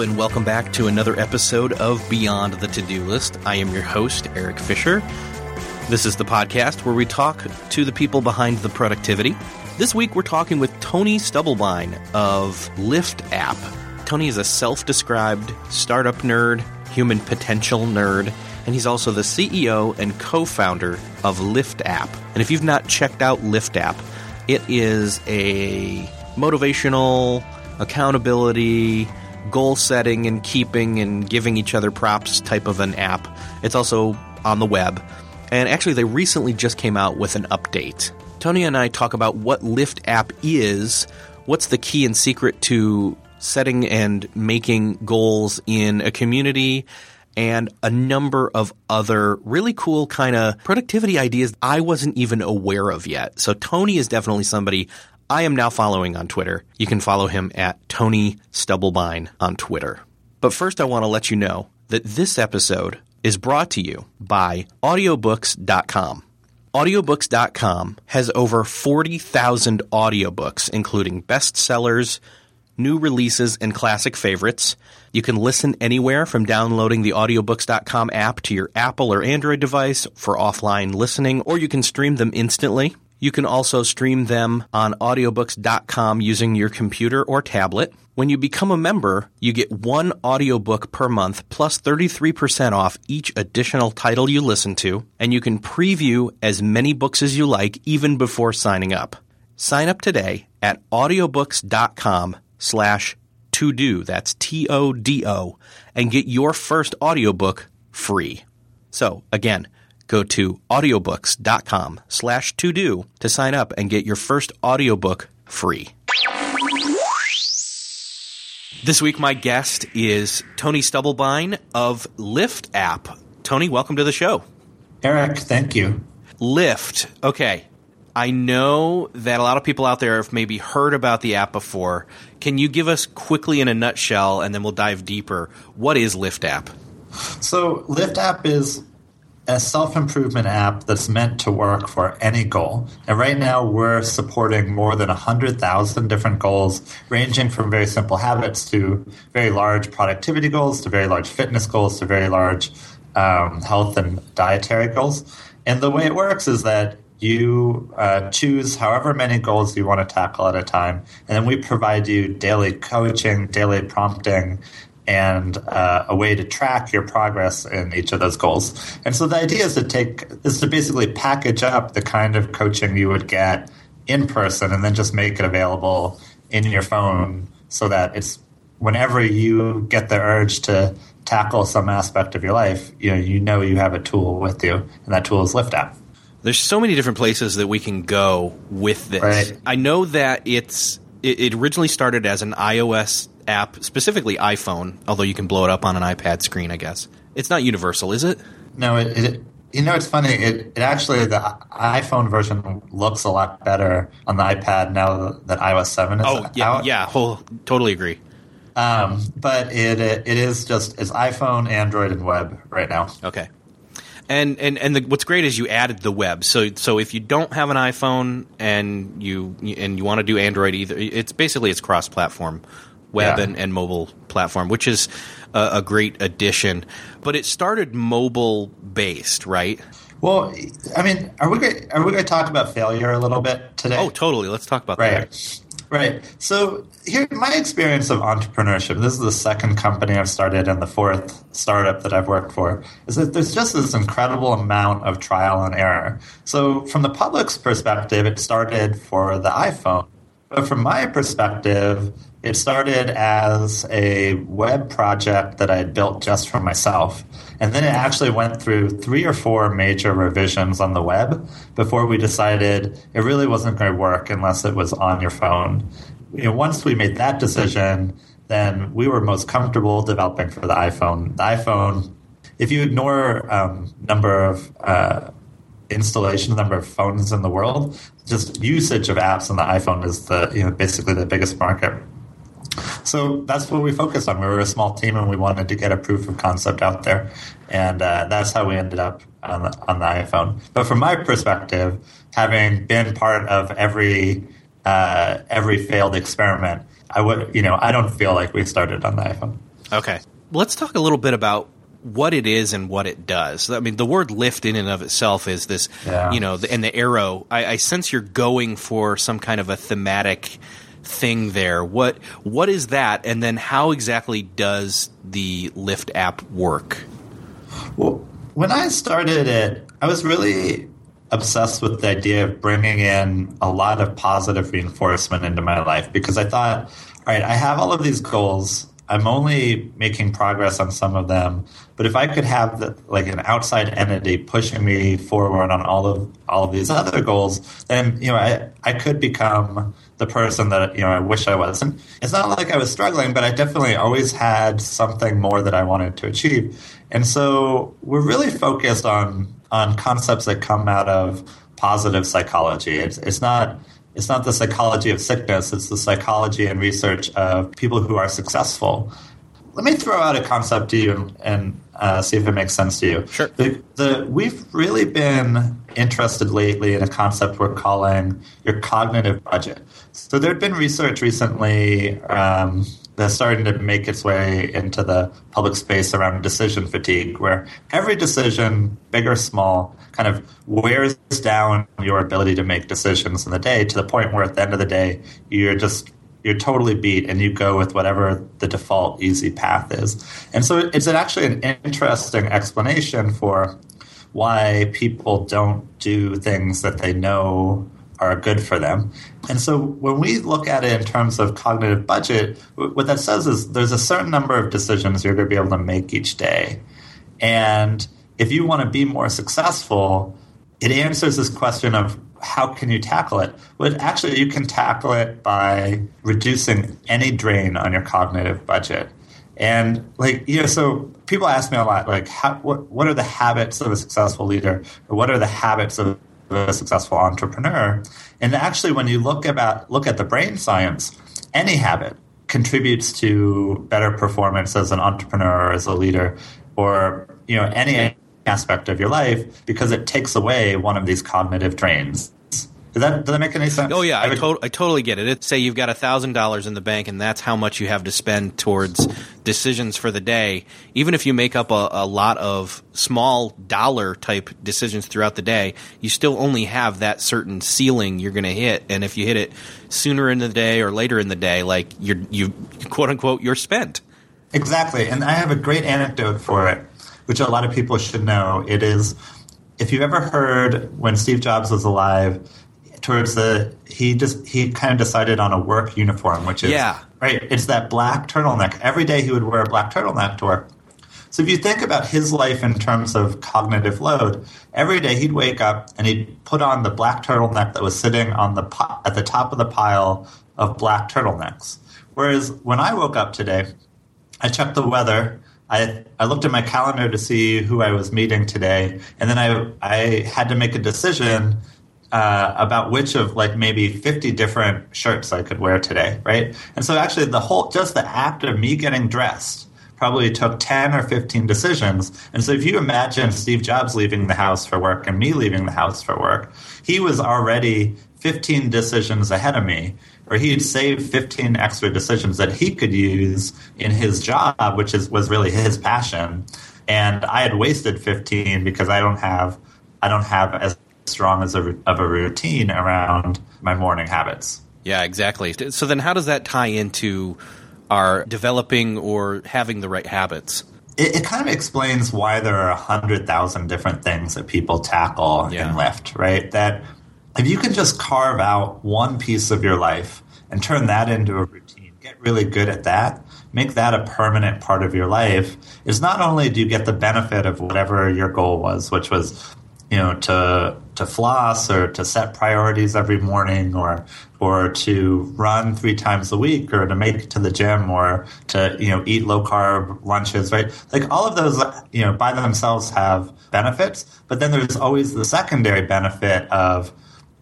And welcome back to another episode of Beyond the To Do List. I am your host, Eric Fisher. This is the podcast where we talk to the people behind the productivity. This week, we're talking with Tony Stubblebine of Lift App. Tony is a self described startup nerd, human potential nerd, and he's also the CEO and co founder of Lift App. And if you've not checked out Lift App, it is a motivational, accountability, goal setting and keeping and giving each other props type of an app. It's also on the web. And actually, they recently just came out with an update. Tony and I talk about what Lift app is, what's the key and secret to setting and making goals in a community, and a number of other really cool kind of productivity ideas I wasn't even aware of yet. So Tony is definitely somebody I am now following on Twitter. You can follow him at Tony Stubblebine on Twitter. But first, I want to let you know that this episode is brought to you by Audiobooks.com. Audiobooks.com has over 40,000 audiobooks, including bestsellers, new releases, and classic favorites. You can listen anywhere from downloading the Audiobooks.com app to your Apple or Android device for offline listening, or you can stream them instantly. You can also stream them on audiobooks.com using your computer or tablet. When you become a member, you get one audiobook per month plus 33% off each additional title you listen to, and you can preview as many books as you like even before signing up. Sign up today at audiobooks.com slash to do, that's T-O-D-O, and get your first audiobook free. So again, Go to audiobooks.com slash to do to sign up and get your first audiobook free. This week, my guest is Tony Stubblebine of Lift app. Tony, welcome to the show. Eric, thank you. Lift. Okay. I know that a lot of people out there have maybe heard about the app before. Can you give us quickly in a nutshell, and then we'll dive deeper? What is Lift app? So, Lift app is a self improvement app that's meant to work for any goal. And right now, we're supporting more than 100,000 different goals, ranging from very simple habits to very large productivity goals, to very large fitness goals, to very large um, health and dietary goals. And the way it works is that you uh, choose however many goals you want to tackle at a time, and then we provide you daily coaching, daily prompting, and uh, a way to track your progress in each of those goals. And so the idea is to take is to basically package up the kind of coaching you would get in person and then just make it available in your phone so that it's whenever you get the urge to tackle some aspect of your life, you know, you know you have a tool with you, and that tool is Lift app. There's so many different places that we can go with this. Right. I know that it's it, it originally started as an iOS app, specifically iPhone, although you can blow it up on an iPad screen, I guess. It's not universal, is it? No, it, it you know, it's funny. It, it actually the iPhone version looks a lot better on the iPad now that iOS seven is Oh yeah, out. yeah, whole, totally agree. Um, but it, it it is just it's iPhone, Android, and web right now. Okay. And and and the, what's great is you added the web. So so if you don't have an iPhone and you and you want to do Android either, it's basically it's cross platform, web Yeah. and, and mobile platform, which is a, a great addition. But it started mobile based, right? Well, I mean, are we going are we going to talk about failure a little bit today? Oh, totally. Let's talk about right. that. Right. So here, my experience of entrepreneurship. This is the second company I've started and the fourth startup that I've worked for. Is that there's just this incredible amount of trial and error. So from the public's perspective, it started for the iPhone, but from my perspective, it started as a web project that I had built just for myself. And then it actually went through three or four major revisions on the web before we decided it really wasn't going to work unless it was on your phone. You know, once we made that decision, then we were most comfortable developing for the iPhone. The iPhone, if you ignore um, number of uh, installation number of phones in the world, just usage of apps on the iPhone is the you know basically the biggest market. So that's what we focused on. We were a small team and we wanted to get a proof of concept out there. And uh, that's how we ended up on the, on the iPhone. But from my perspective, having been part of every uh, every failed experiment, I would you know I don't feel like we started on the iPhone. Okay, let's talk a little bit about what it is and what it does. I mean, the word lift in and of itself is this, yeah. you know, and the arrow. I, I sense you're going for some kind of a thematic thing there. What what is that, and then how exactly does the Lift app work? Well, when I started it, I was really obsessed with the idea of bringing in a lot of positive reinforcement into my life because I thought, all right, I have all of these goals. I'm only making progress on some of them, but if I could have the, like an outside entity pushing me forward on all of all of these other goals, then you know I I could become the person that you know I wish I was. And it's not like I was struggling, but I definitely always had something more that I wanted to achieve. And so we're really focused on on concepts that come out of positive psychology. It's, it's not it's not the psychology of sickness. It's the psychology and research of people who are successful. Let me throw out a concept to you and, uh, see if it makes sense to you. Sure. The, the, we've really been interested lately in a concept we're calling your cognitive budget. So there had been research recently um, that's starting to make its way into the public space around decision fatigue, where every decision, big or small, kind of wears down your ability to make decisions in the day to the point where at the end of the day, you're just you're totally beat and you go with whatever the default easy path is. And so it's actually an interesting explanation for why people don't do things that they know are good for them. And so when we look at it in terms of cognitive budget, what that says is there's a certain number of decisions you're going to be able to make each day. And if you want to be more successful, it answers this question of how can you tackle it? Well, actually, you can tackle it by reducing any drain on your cognitive budget. And like you know, so people ask me a lot, like, how, what what are the habits of a successful leader, or what are the habits of a successful entrepreneur? And actually, when you look about look at the brain science, any habit contributes to better performance as an entrepreneur or as a leader, or you know any aspect of your life because it takes away one of these cognitive drains. Does that, does that make any sense? Oh yeah, I, I, to- I totally get it. it. Say you've got thousand dollars in the bank, and that's how much you have to spend towards decisions for the day. Even if you make up a, a, lot of small dollar type decisions throughout the day, you still only have that certain ceiling you're going to hit. And if you hit it sooner in the day or later in the day, like you're you quote unquote you're spent. Exactly, and I have a great anecdote for it which a lot of people should know. It is, if you've ever heard when Steve Jobs was alive, towards the he just he kind of decided on a work uniform, which is yeah. right. It's that black turtleneck. Every day he would wear a black turtleneck to work. So if you think about his life in terms of cognitive load, every day he'd wake up and he'd put on the black turtleneck that was sitting on the at the top of the pile of black turtlenecks. Whereas when I woke up today, I checked the weather I, I looked at my calendar to see who I was meeting today, and then I I had to make a decision uh, about which of like maybe 50 different shirts I could wear today, right? And so actually the whole just the act of me getting dressed probably took 10 or 15 decisions. And so if you imagine Steve Jobs leaving the house for work and me leaving the house for work, he was already 15 decisions ahead of me or he'd save 15 extra decisions that he could use in his job, which is was really his passion. And I had wasted 15 because I don't have I don't have as strong as a, of a routine around my morning habits. Yeah, exactly. So then how does that tie into our developing or having the right habits? It, it kind of explains why there are a hundred thousand different things that people tackle Yeah. in Lift, right? That if you can just carve out one piece of your life and turn that into a routine, get really good at that, make that a permanent part of your life, is not only do you get the benefit of whatever your goal was, which was you know to to floss or to set priorities every morning or or to run three times a week or to make it to the gym or to you know eat low carb lunches right? Like all of those you know by themselves have benefits but then there's always the secondary benefit of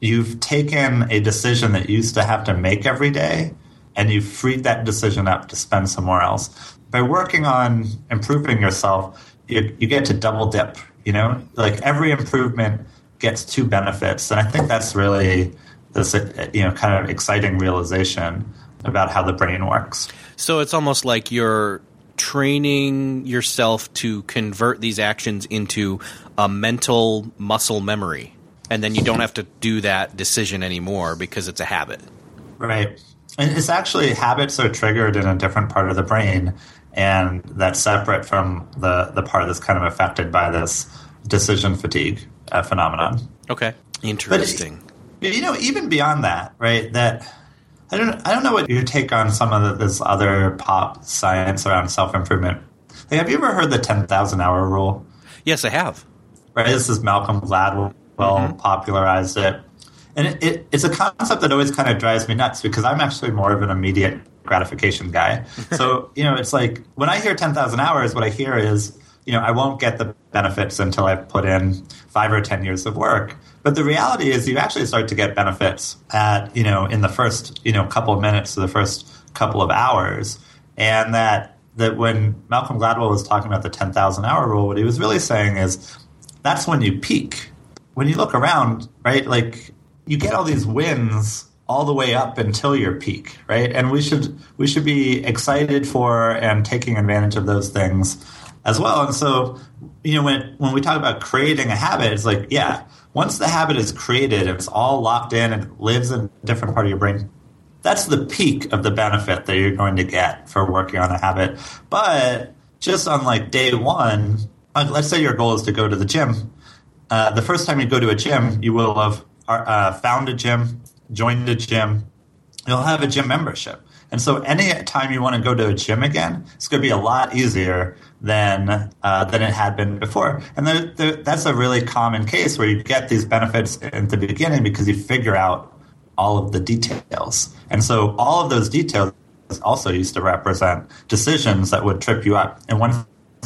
you've taken a decision that you used to have to make every day and you've freed that decision up to spend somewhere else. By working on improving yourself you, you get to double dip you know? Like every improvement gets two benefits and i think that's really this you know kind of exciting realization about how the brain works. So it's almost like you're training yourself to convert these actions into a mental muscle memory. And then you don't have to do that decision anymore because it's a habit. Right. And it's actually habits are triggered in a different part of the brain, and that's separate from the, the part that's kind of affected by this decision fatigue uh, phenomenon. Okay. Interesting. But, you know, even beyond that, right? That I don't I don't know what your take on some of the, this other pop science around self improvement. Like, have you ever heard the ten thousand hour rule? yes, I have. right? This is Malcolm Gladwell Mm-hmm. popularized it, and it, it, it's a concept that always kind of drives me nuts because I'm actually more of an immediate gratification guy. so you know, it's like when I hear ten thousand hours, what I hear is you know I won't get the benefits until I've put in five or ten years of work. But the reality is, you actually start to get benefits at you know in the first you know couple of minutes to the first couple of hours, and that that when Malcolm Gladwell was talking about the 10,000 hour rule, what he was really saying is that's when you peak. When you look around, right, like you get all these wins all the way up until your peak, right? And we should we should be excited for and taking advantage of those things as well. And so, you know, when when we talk about creating a habit, it's like, yeah, once the habit is created, it's all locked in and lives in a different part of your brain that's the peak of the benefit that you're going to get for working on a habit. But just on like day one, let's say your goal is to go to the gym. Uh, the first time you go to a gym, you will have uh, found a gym, joined a gym. You'll have a gym membership. And so any time you want to go to a gym again, it's going to be a lot easier than uh, than it had been before. And there, there, that's a really common case where you get these benefits at the beginning because you figure out all of the details. And so all of those details also used to represent decisions that would trip you up. And once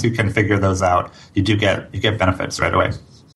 you can figure those out, you do get you get benefits right away.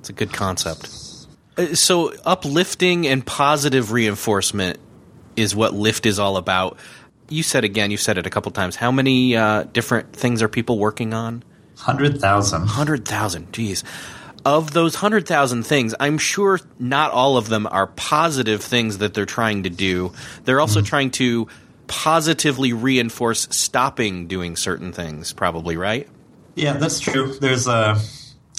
It's a good concept. Uh, So uplifting and positive reinforcement is what lift is all about. You said again, you said it a couple times. How many uh, different things are people working on? 100,000. Hundred thousand. Geez. Of those hundred thousand things, I'm sure not all of them are positive things that they're trying to do. They're also trying to positively reinforce stopping doing certain things. Probably right. Yeah, that's true. There's a,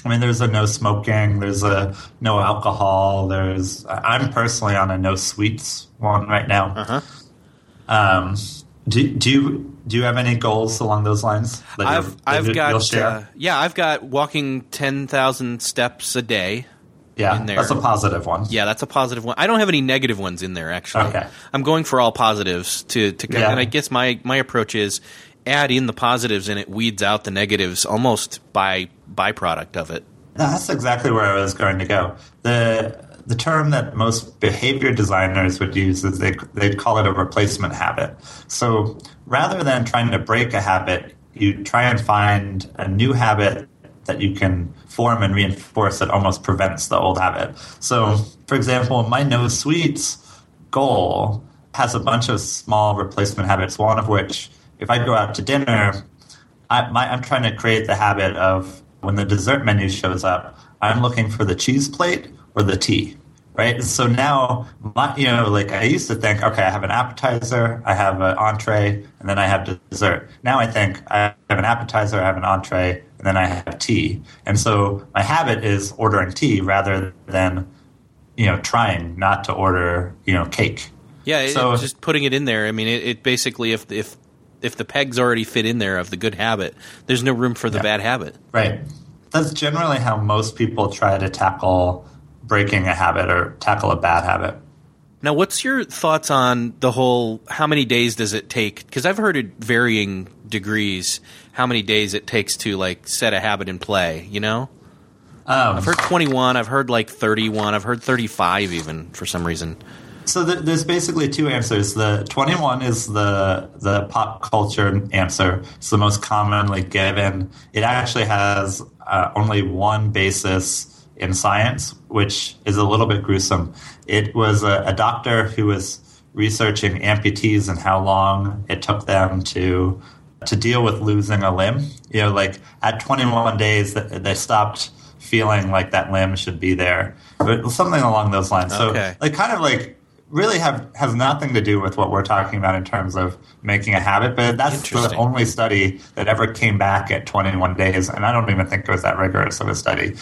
I mean, there's a no smoking. There's a no alcohol. There's. I'm personally on a no sweets one right now. Uh-huh. Um, do, do you do you have any goals along those lines? that I've I've got uh, yeah I've got walking ten thousand steps a day. yeah, in there. that's a positive one. Yeah, that's a positive one. I don't have any negative ones in there actually. Okay. I'm going for all positives to to Yeah. and I guess my my approach is add in the positives and it weeds out the negatives almost by byproduct of it. That's exactly where I was going to go. the The term that most behavior designers would use is they they'd call it a replacement habit. So rather than trying to break a habit, you try and find a new habit that you can form and reinforce that almost prevents the old habit. So, for example, my no sweets goal has a bunch of small replacement habits. One of which, if I go out to dinner, I, my, I'm trying to create the habit of when the dessert menu shows up, I'm looking for the cheese plate or the tea, right? So now, my, you know, like I used to think, okay, I have an appetizer, I have an entree, and then I have dessert. Now I think I have an appetizer, I have an entree, and then I have tea. And so my habit is ordering tea rather than, you know, trying not to order, you know, cake. Yeah, So- just putting it in there. I mean, it, it basically if if if the pegs already fit in there of the good habit, there's no room for the Yeah. bad habit. Right. That's generally how most people try to tackle breaking a habit or tackle a bad habit. Now, what's your thoughts on the whole? How many days does it take? Because I've heard at varying degrees how many days it takes to like set a habit in play. You know, Um, I've heard 21. I've heard like 31. I've heard 35 even for some reason. So th- there's basically two answers. The 21 is the the pop culture answer. It's the most commonly given. It actually has uh, only one basis in science, which is a little bit gruesome. It was a, a doctor who was researching amputees and how long it took them to to deal with losing a limb. You know, like at 21 days, they stopped feeling like that limb should be there, but something along those lines. So, Okay. like, kind of like really have has nothing to do with what we're talking about in terms of making a habit. But that's the only study that ever came back at 21 days, and I don't even think it was that rigorous of a study.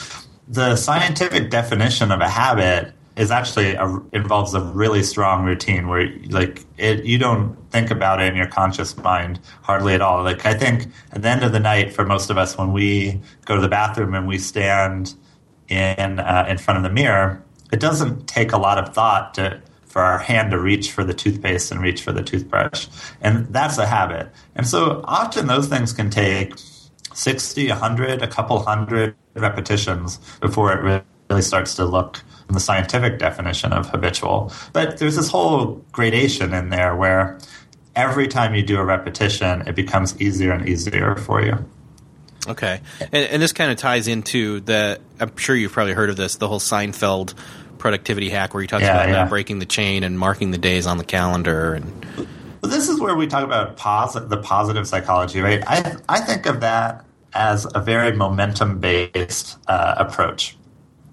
The scientific definition of a habit is actually a, involves a really strong routine where like it you don't think about it in your conscious mind hardly at all like i think at the end of the night for most of us when we go to the bathroom and we stand in uh, in front of the mirror it doesn't take a lot of thought to for our hand to reach for the toothpaste and reach for the toothbrush and that's a habit and so often those things can take 60 100 a couple hundred repetitions before it really starts to look in the scientific definition of habitual. But there's this whole gradation in there where every time you do a repetition, it becomes easier and easier for you. Okay, and, and this kind of ties into the. I'm sure you've probably heard of this, the whole Seinfeld productivity hack, where he talks Yeah, about yeah. not breaking the chain and marking the days on the calendar. And But this is where we talk about posi- the positive psychology, right? I, I think of that as a very momentum based uh, approach.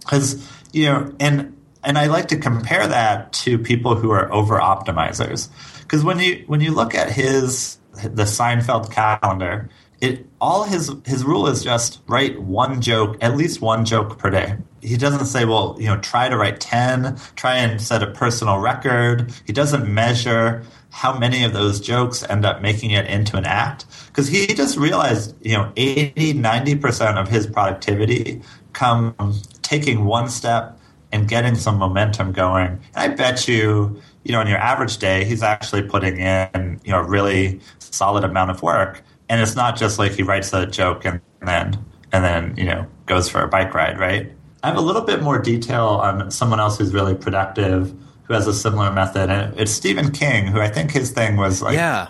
because you know, and and I like to compare that to people who are over optimizers because when you when you look at his the Seinfeld calendar, it all his his rule is just write one joke, at least one joke per day. He doesn't say, well, you know, try to write ten, try and set a personal record. He doesn't measure how many of those jokes end up making it into an act because he just realized, you know, 80, 90% of his productivity come taking one step and getting some momentum going. And I bet you, you know, in your average day, he's actually putting in, you know, a really solid amount of work and it's not just like he writes a joke and then and then you know goes for a bike ride, right? I have a little bit more detail on someone else who's really productive who has a similar method, and it's Stephen King, who I think his thing was like yeah.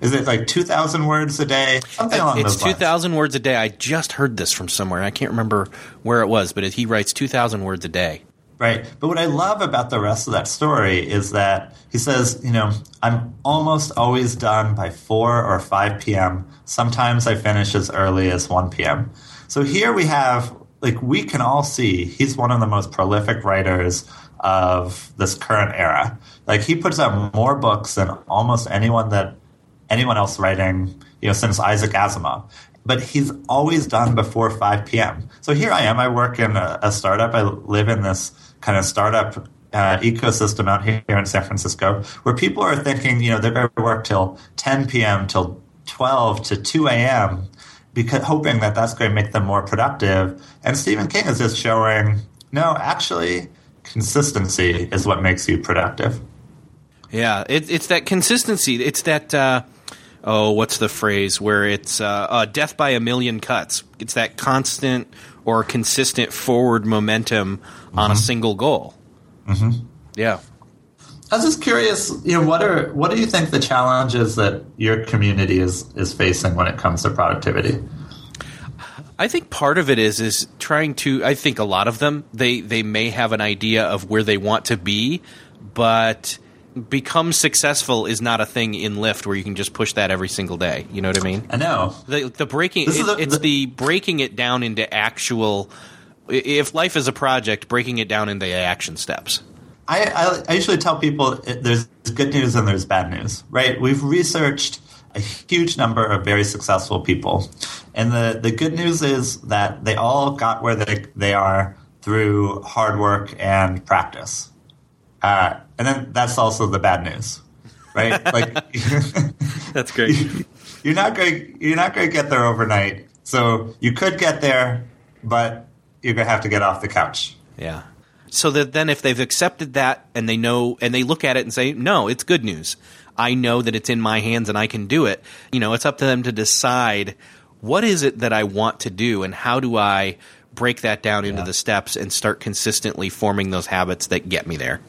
Is it like two thousand words a day? Something along it's those two thousand words a day. I just heard this from somewhere. I can't remember where it was, but he writes two thousand words a day. Right. But what I love about the rest of that story is that he says, you know, I'm almost always done by 4 or 5 p.m. Sometimes I finish as early as 1 p.m. So here we have, like, we can all see he's one of the most prolific writers of this current era. Like, he puts out more books than almost anyone that anyone else writing, you know, since Isaac Asimov but he's always done before 5 p.m. So here I am. I work in a, a startup. I live in this kind of startup uh, ecosystem out here in San Francisco where people are thinking, you know, they're going to work till 10 p.m. till 12 to 2 a.m. because hoping that that's going to make them more productive. And Stephen King is just showing, no, actually, consistency is what makes you productive. Yeah, it, it's that consistency. It's that. Uh, oh, what's the phrase where it's uh, uh, death by a million cuts? It's that constant or consistent forward momentum mm-hmm. on a mm-hmm. single goal. Mm-hmm. Yeah. I was just curious, you know, what are what do you think the challenges that your community is is facing when it comes to productivity? I think part of it is is trying to. I think a lot of them they they may have an idea of where they want to be, but become successful is not a thing in Lift where you can just push that every single day. You know what I mean? I know. The, the breaking it, a, it's the, the breaking it down into actual. If life is a project, breaking it down into action steps. I, I, I usually tell people there's good news and there's bad news, right? We've researched a huge number of very successful people, and the the good news is that they all got where they they are through hard work and practice. Uh, and then that's also the bad news, right? like that's great. You're not going. You're not going to get there overnight. So you could get there, but you're going to have to get off the couch. Yeah. So that then, if they've accepted that and they know and they look at it and say, "No, it's good news. I know that it's in my hands and I can do it." You know, it's up to them to decide what is it that I want to do and how do I break that down into the steps and start consistently forming those habits that get me there.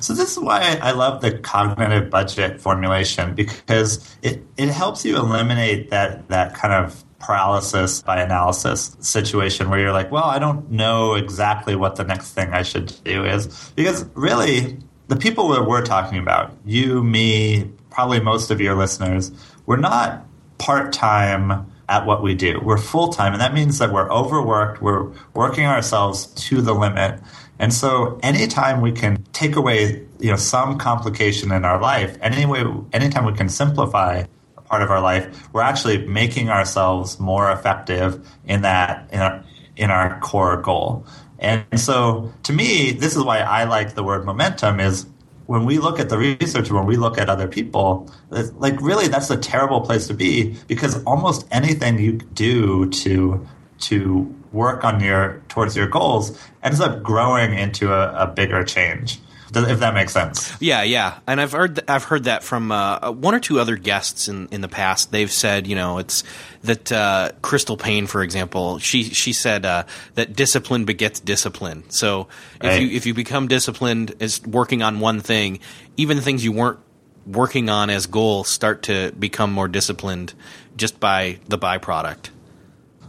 So this is why I love the cognitive budget formulation because it, it helps you eliminate that that kind of paralysis by analysis situation where you're like, well, I don't know exactly what the next thing I should do is. Because really, the people that we're talking about, you, me, probably most of your listeners, we're not part time at what we do. We're full time, and that means that we're overworked, we're working ourselves to the limit. And so anytime we can take away, you know, some complication in our life, anyway, anytime we can simplify a part of our life, we're actually making ourselves more effective in that in our, in our core goal. And so to me, this is why I like the word momentum is when we look at the research, when we look at other people, like really that's a terrible place to be because almost anything you do to to work on your towards your goals ends up growing into a, a bigger change if that makes sense. Yeah, yeah, and I've heard I've heard that from uh, one or two other guests in, in the past. They've said, you know, it's that uh, Crystal Paine, for example, she she said uh, that discipline begets discipline. So if right. you if you become disciplined as working on one thing, even things you weren't working on as goals start to become more disciplined just by the byproduct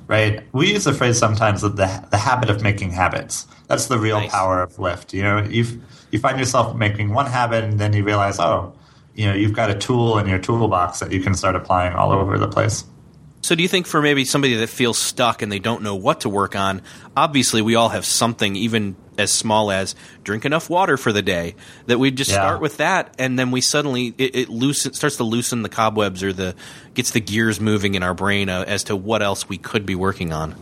right? We use the phrase sometimes that the the habit of making habits. That's the real nice. power of Lift. You know, you you find yourself making one habit, and then you realize, oh, you know, you've got a tool in your toolbox that you can start applying all over the place. So, do you think for maybe somebody that feels stuck and they don't know what to work on, obviously we all have something, even as small as drink enough water for the day, that we just Yeah. start with that, and then we suddenly it, it loosen, starts to loosen the cobwebs or the gets the gears moving in our brain uh, as to what else we could be working on.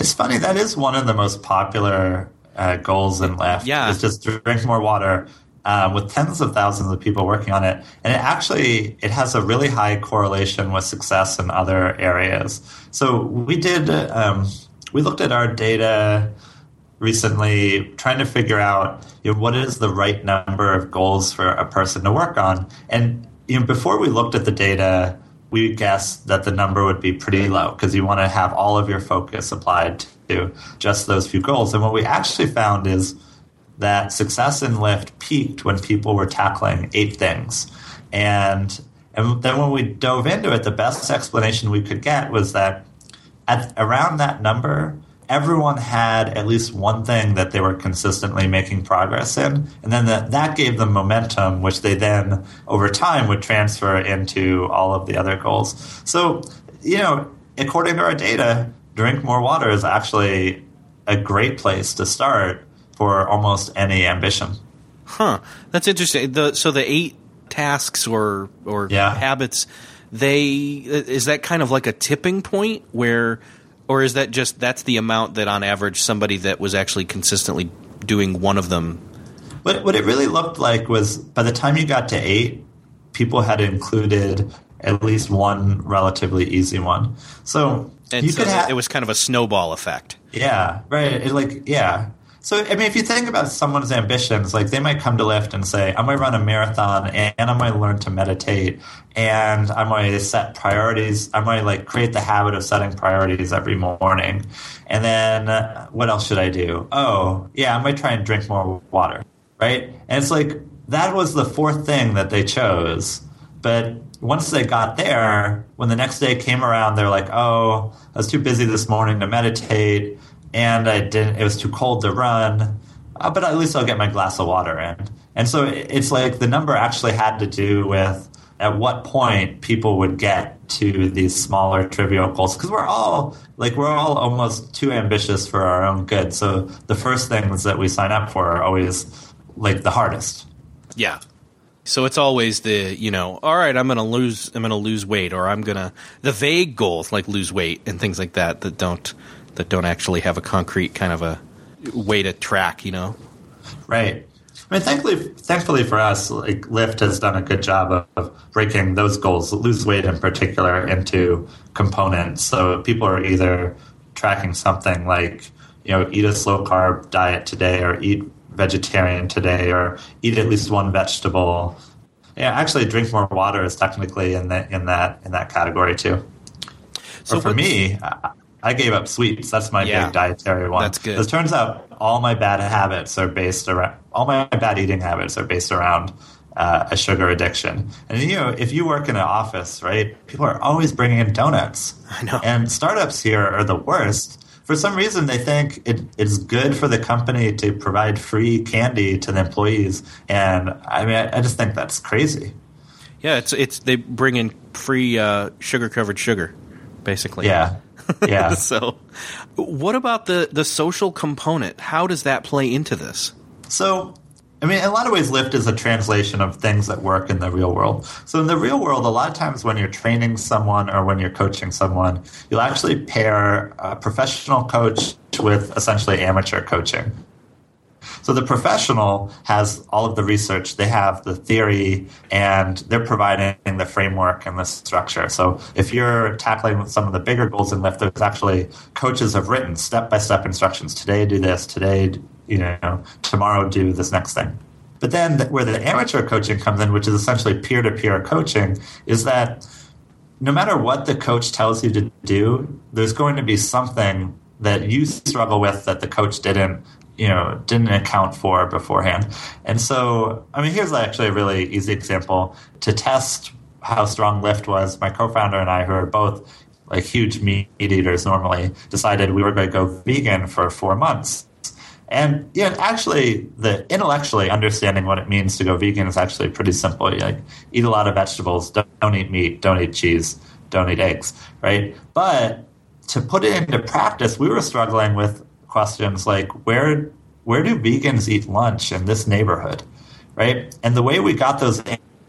It's funny that is one of the most popular uh, goals in Lift. Yeah. is just drink more water. Um, with tens of thousands of people working on it, and it actually it has a really high correlation with success in other areas. So we did um, we looked at our data recently, trying to figure out you know, what is the right number of goals for a person to work on, and you know before we looked at the data, we guessed that the number would be pretty low because you want to have all of your focus applied to just those few goals. And what we actually found is that success in Lift peaked when people were tackling eight things. And, and then when we dove into it, the best explanation we could get was that at around that number, everyone had at least one thing that they were consistently making progress in. And then that that gave them momentum, which they then, over time, would transfer into all of the other goals. So, you know, according to our data, drink more water is actually a great place to start for almost any ambition. Huh. That's interesting. The so the eight tasks or or Yeah. habits, they is that kind of like a tipping point where or is that just that's the amount that on average somebody that was actually consistently doing one of them What, what it really looked like was by the time you got to eight, people had included at least one relatively easy one. So and you so could have, it was kind of a snowball effect. yeah, right. It, like, yeah. So, I mean, if you think about someone's ambitions, like they might come to Lift and say, I'm going to run a marathon and, I'm going to learn to meditate and I'm going to set priorities. I'm going to like create the habit of setting priorities every morning. And then uh, what else should I do? Oh, yeah, I'm going to try and drink more water. Right. And it's like that was the fourth thing that they chose. But once they got there, when the next day came around, they're like, oh, I was too busy this morning to meditate and I didn't. It was too cold to run, uh, but at least I'll get my glass of water in. And so it's like the number actually had to do with at what point people would get to these smaller trivial goals because we're all like we're all almost too ambitious for our own good. So the first things that we sign up for are always like the hardest. Yeah. So it's always the, you know, all right, I'm to lose I'm to lose weight or I'm to the vague goals like lose weight and things like that that don't that don't actually have a concrete kind of a way to track, you know. Right. I mean, thankfully, thankfully for us, like Lift has done a good job of, of breaking those goals, lose weight in particular, into components. So people are either tracking something like, you know, eat a slow carb diet today, or eat vegetarian today, or eat at least one vegetable. Yeah, actually, drink more water is technically in that in that in that category too. So So for me, I, gave up sweets. That's my Yeah. big dietary one. That's good. It turns out all my bad habits are based around all my bad eating habits are based around uh, a sugar addiction. And you know, if you work in an office, right, people are always bringing in donuts. I know. And startups here are the worst. For some reason, they think it, it's good for the company to provide free candy to the employees, and I mean, I, I just think that's crazy. Yeah, it's it's they bring in free uh, sugar covered sugar, basically. Yeah, yeah. so, what about the the social component? How does that play into this? So, I mean, in a lot of ways, Lift is a translation of things that work in the real world. So, in the real world, a lot of times when you're training someone or when you're coaching someone, you'll actually pair a professional coach with essentially amateur coaching. So the professional has all of the research, they have the theory, and they're providing the framework and the structure. So if you're tackling some of the bigger goals in Lift, there's actually coaches have written step by step instructions. Today do this, today, you know, tomorrow do this next thing. But then where the amateur coaching comes in, which is essentially peer to peer coaching, is that no matter what the coach tells you to do, there's going to be something that you struggle with that the coach didn't, you know, didn't account for beforehand. And so, I mean, here's actually a really easy example to test how strong Lift was. My co-founder and I, who are both like huge meat eaters normally, decided we were going to go vegan for four months. And yeah, actually, the intellectually understanding what it means to go vegan is actually pretty simple. You like eat a lot of vegetables, don't eat meat, don't eat cheese, don't eat eggs, right? But to put it into practice, we were struggling with questions like where where do vegans eat lunch in this neighborhood, right? And the way we got those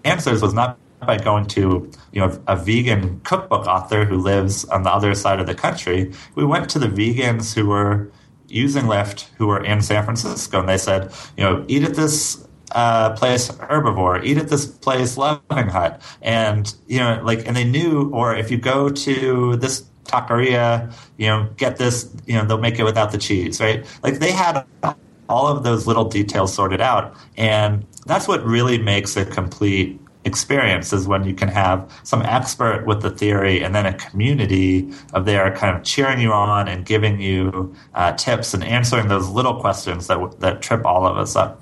answers was not by going to you know a vegan cookbook author who lives on the other side of the country. We went to the vegans who were using Lift who were in San Francisco, and they said, you know, eat at this uh, place herbivore, eat at this place loving hut, and you know, like, and they knew, or if you go to this taqueria, you know, get this, you know, they'll make it without the cheese, right? Like they had all of those little details sorted out, and that's what really makes a complete experience is when you can have some expert with the theory and then a community of there kind of cheering you on and giving you uh, tips and answering those little questions that that trip all of us up.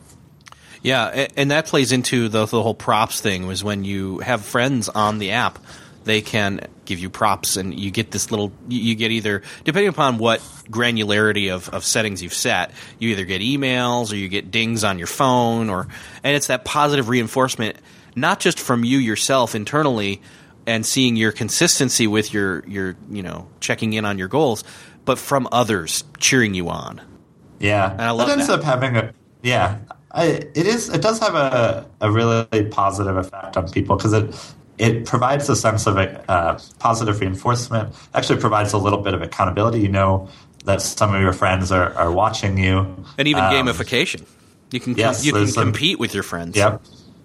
Yeah, and that plays into the, the whole props thing. Was when you have friends on the app, they can give you props, and you get this little. You get either depending upon what granularity of, of settings you've set, you either get emails or you get dings on your phone, or and it's that positive reinforcement not just from you yourself internally and seeing your consistency with your your you know checking in on your goals, but from others cheering you on. Yeah, and I love that ends that. up having a yeah. I, it is. It does have a, a really positive effect on people because it it provides a sense of uh, positive reinforcement. Actually, provides a little bit of accountability. You know that some of your friends are, are watching you, and even um, gamification. You can yes, you can compete with your friends. Yep.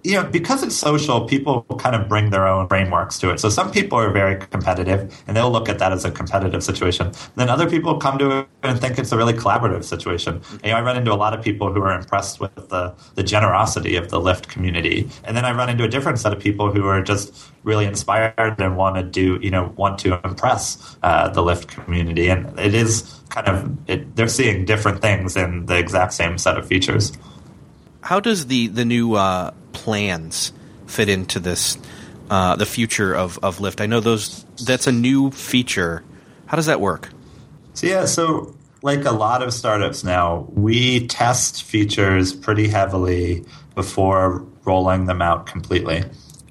You know, because it's social, people kind of bring their own frameworks to it. So some people are very competitive and they'll look at that as a competitive situation. Then other people come to it and think it's a really collaborative situation. You know, I run into a lot of people who are impressed with the, the generosity of the Lift community. And then I run into a different set of people who are just really inspired and want to do, you know, want to impress uh, the Lift community. And it is kind of, it, they're seeing different things in the exact same set of features. How does the the new uh, plans fit into this uh, the future of of Lift? I know those that's a new feature. How does that work? So yeah, so like a lot of startups now, we test features pretty heavily before rolling them out completely.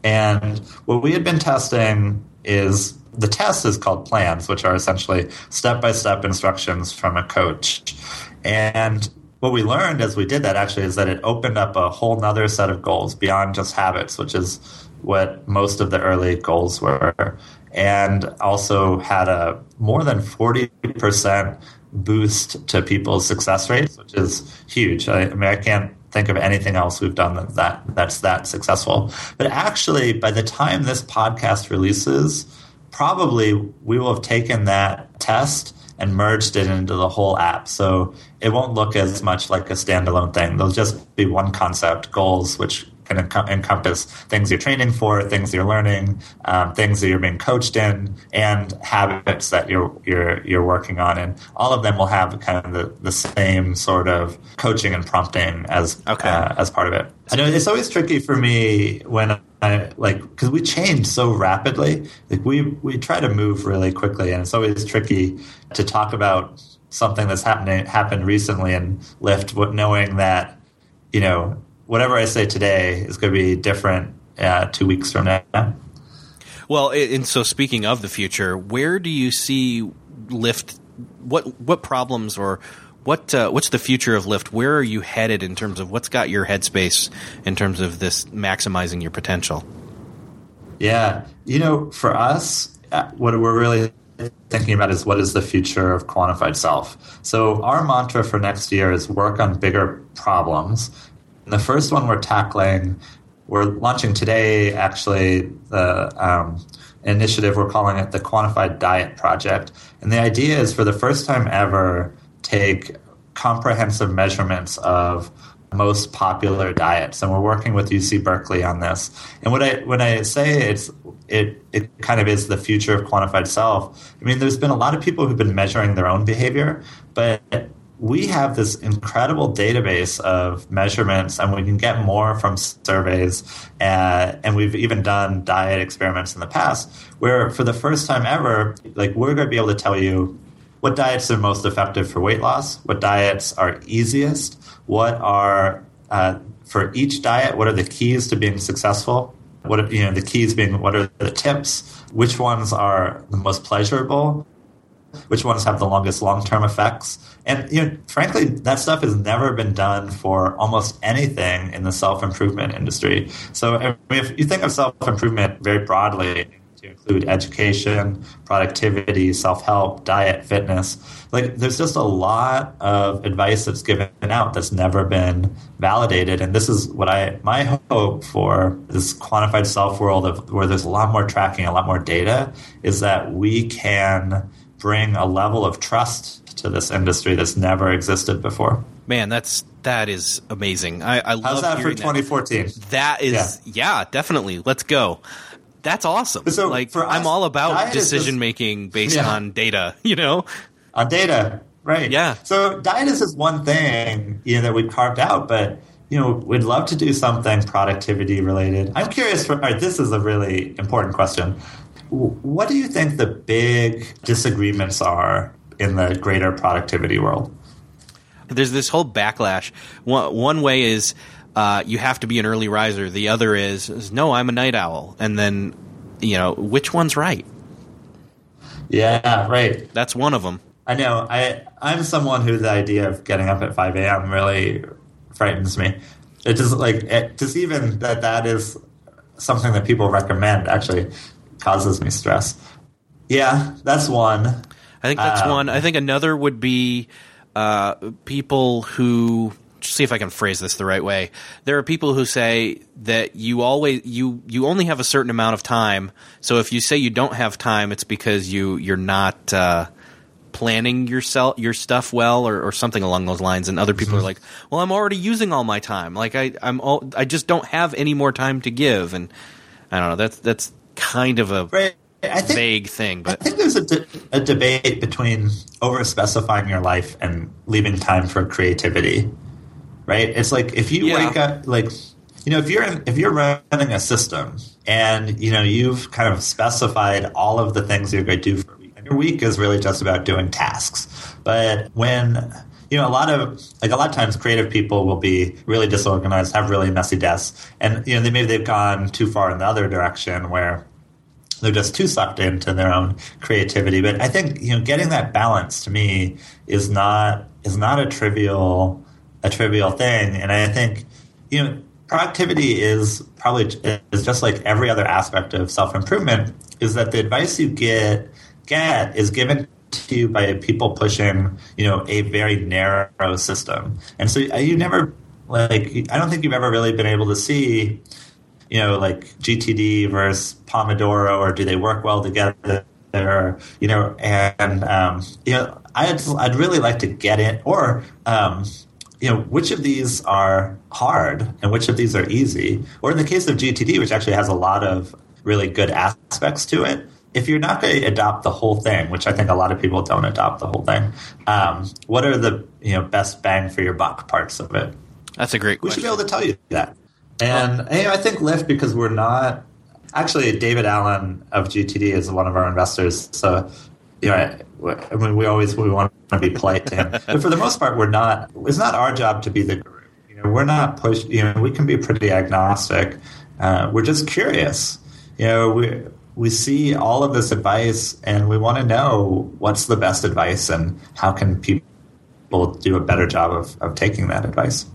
And what we had been testing is the test is called plans, which are essentially step by step instructions from a coach. And what we learned as we did that actually is that it opened up a whole nother set of goals beyond just habits, which is what most of the early goals were, and also had a more than 40% boost to people's success rates, which is huge. I, I mean, I can't think of anything else we've done that, that that's that successful. But actually, by the time this podcast releases, probably we will have taken that test and merged it into the whole app. So it won't look as much like a standalone thing. There'll just be one concept, goals, which can enc- encompass things you're training for, things you're learning, um, things that you're being coached in, and habits that you're you're you're working on. And all of them will have kind of the, the same sort of coaching and prompting as Okay. uh, as part of it. I know it's always tricky for me when I like because we change so rapidly. Like we we try to move really quickly, and it's always tricky to talk about something that's happening happened recently in Lift, knowing that you know whatever I say today is going to be different uh, two weeks from now. Well, and so speaking of the future, where do you see Lift? What what problems or what uh, what's the future of Lift? Where are you headed in terms of what's got your headspace in terms of this maximizing your potential? Yeah, you know, for us, uh, what we're really thinking about is what is the future of quantified self. So our mantra for next year is work on bigger problems. And the first one we're tackling, we're launching today. Actually, the um, initiative we're calling it the Quantified Diet Project, and the idea is for the first time ever take comprehensive measurements of most popular diets, and we're working with UC Berkeley on this. And what I when I say it's it it kind of is the future of quantified self. I mean, there's been a lot of people who've been measuring their own behavior, but we have this incredible database of measurements, and we can get more from surveys. Uh, and we've even done diet experiments in the past, where for the first time ever, like we're going to be able to tell you what diets are most effective for weight loss, what diets are easiest, what are uh, for each diet, what are the keys to being successful, what you know the keys being what are the tips, which ones are the most pleasurable, which ones have the longest long term effects. And you know, frankly, that stuff has never been done for almost anything in the self improvement industry. So I mean, if you think of self improvement very broadly, to include education, productivity, self help, diet, fitness. Like, there's just a lot of advice that's given out that's never been validated. And this is what I, my hope for this quantified self world of where there's a lot more tracking, a lot more data, is that we can bring a level of trust to this industry that's never existed before. Man, that's that is amazing. I, I How's love that for 2014? That. that is yeah. yeah, definitely. Let's go. That's awesome. So like for I'm all about decision making based Yeah. on data, you know? on data, right? Yeah. So diet is just one thing you know that we've carved out, but you know we'd love to do something productivity related. I'm curious. For, right, this is a really important question. What do you think the big disagreements are in the greater productivity world? There's this whole backlash. One, one way is uh, you have to be an early riser. The other is, is no, I'm a night owl. And then, you know, which one's right? Yeah, right. That's one of them. I know. I I'm someone who the idea of getting up at 5 a.m. really frightens me. It just like it, just even that that is something that people recommend actually causes me stress. Yeah, that's one. I think that's Um, one. I think another would be uh, people who see if I can phrase this the right way. There are people who say that you always you you only have a certain amount of time. So if you say you don't have time, it's because you you're not uh, planning yourself your stuff well or, or something along those lines. And other people are like, well, I'm already using all my time. Like I I'm all, I just don't have any more time to give. And I don't know. That's that's kind of a Right. I think vague thing, But I think there's a, de- a debate between over specifying your life and leaving time for creativity. Right? It's like if you Yeah. wake up like you know if you're in, if you're running a system and you know you've kind of specified all of the things you're going to do for a week. And your week is really just about doing tasks. But when you know a lot of like a lot of times creative people will be really disorganized, have really messy desks, and you know they maybe they've gone too far in the other direction where they're just too sucked into their own creativity. But I think you know getting that balance to me is not is not a trivial a trivial thing, and I think you know productivity is probably is just like every other aspect of self improvement. Is that the advice you get get is given to you by people pushing you know a very narrow system, and so you never like I don't think you've ever really been able to see you know, like GTD versus Pomodoro, or do they work well together? Or, you know, and um, you know, I'd I'd really like to get in, or um, you know, which of these are hard and which of these are easy? Or in the case of GTD, which actually has a lot of really good aspects to it, if you're not going to adopt the whole thing, which I think a lot of people don't adopt the whole thing, um, what are the you know best bang for your buck parts of it? that's a great We should be able to tell you that. And you know, I think Lift because we're not actually David Allen of GTD is one of our investors. So you know, I, mean, we always we want to be polite to him, but for the most part, we're not. It's not our job to be the guru. You know, we're not pushed. You know, we can be pretty agnostic. Uh, we're just curious. You know, we we see all of this advice, and we want to know what's the best advice and how can people do a better job of, of taking that advice.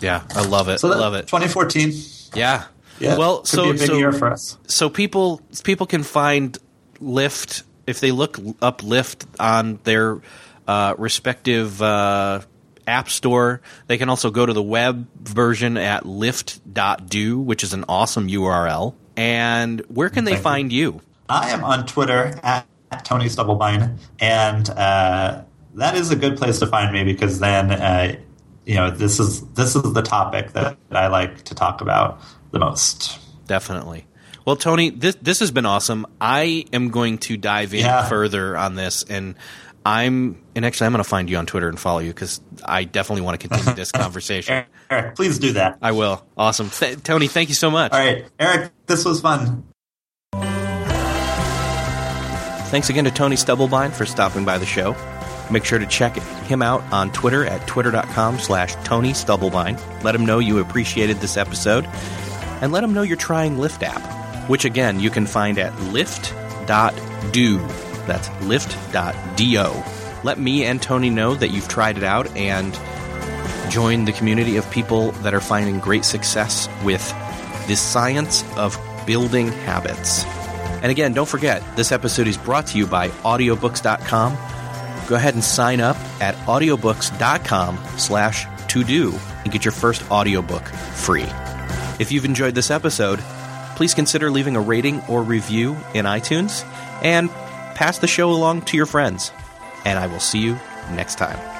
Yeah, I love it. So I love it. 2014. Yeah. Yeah. Well, so be a big so, year for us. so people people can find Lift if they look up Lift on their uh, respective uh, app store. They can also go to the web version at lift.do, which is an awesome URL. And where can they find you? I am on Twitter at, at Tony Stubblebine, and uh, that is a good place to find me because then uh, you know this is this is the topic that I like to talk about the most. Definitely. Well, Tony, this this has been awesome. I am going to dive in Yeah. further on this, and I'm and actually I'm going to find you on Twitter and follow you because I definitely want to continue this conversation. Eric, please do that. I will. Awesome, Th- Tony. Thank you so much. All right, Eric, this was fun. Thanks again to Tony Stubblebine for stopping by the show. Make sure to check him out on Twitter at twitter.com slash Tony Stubblebine. Let him know you appreciated this episode. and let him know you're trying Lift app, which again you can find at lift.do. That's lift.do. Let me and Tony know that you've tried it out and join the community of people that are finding great success with the science of building habits. And again, don't forget, this episode is brought to you by audiobooks.com. Go ahead and sign up at audiobooks.com slash to do and get your first audiobook free. If you've enjoyed this episode, please consider leaving a rating or review in iTunes and pass the show along to your friends. And I will see you next time.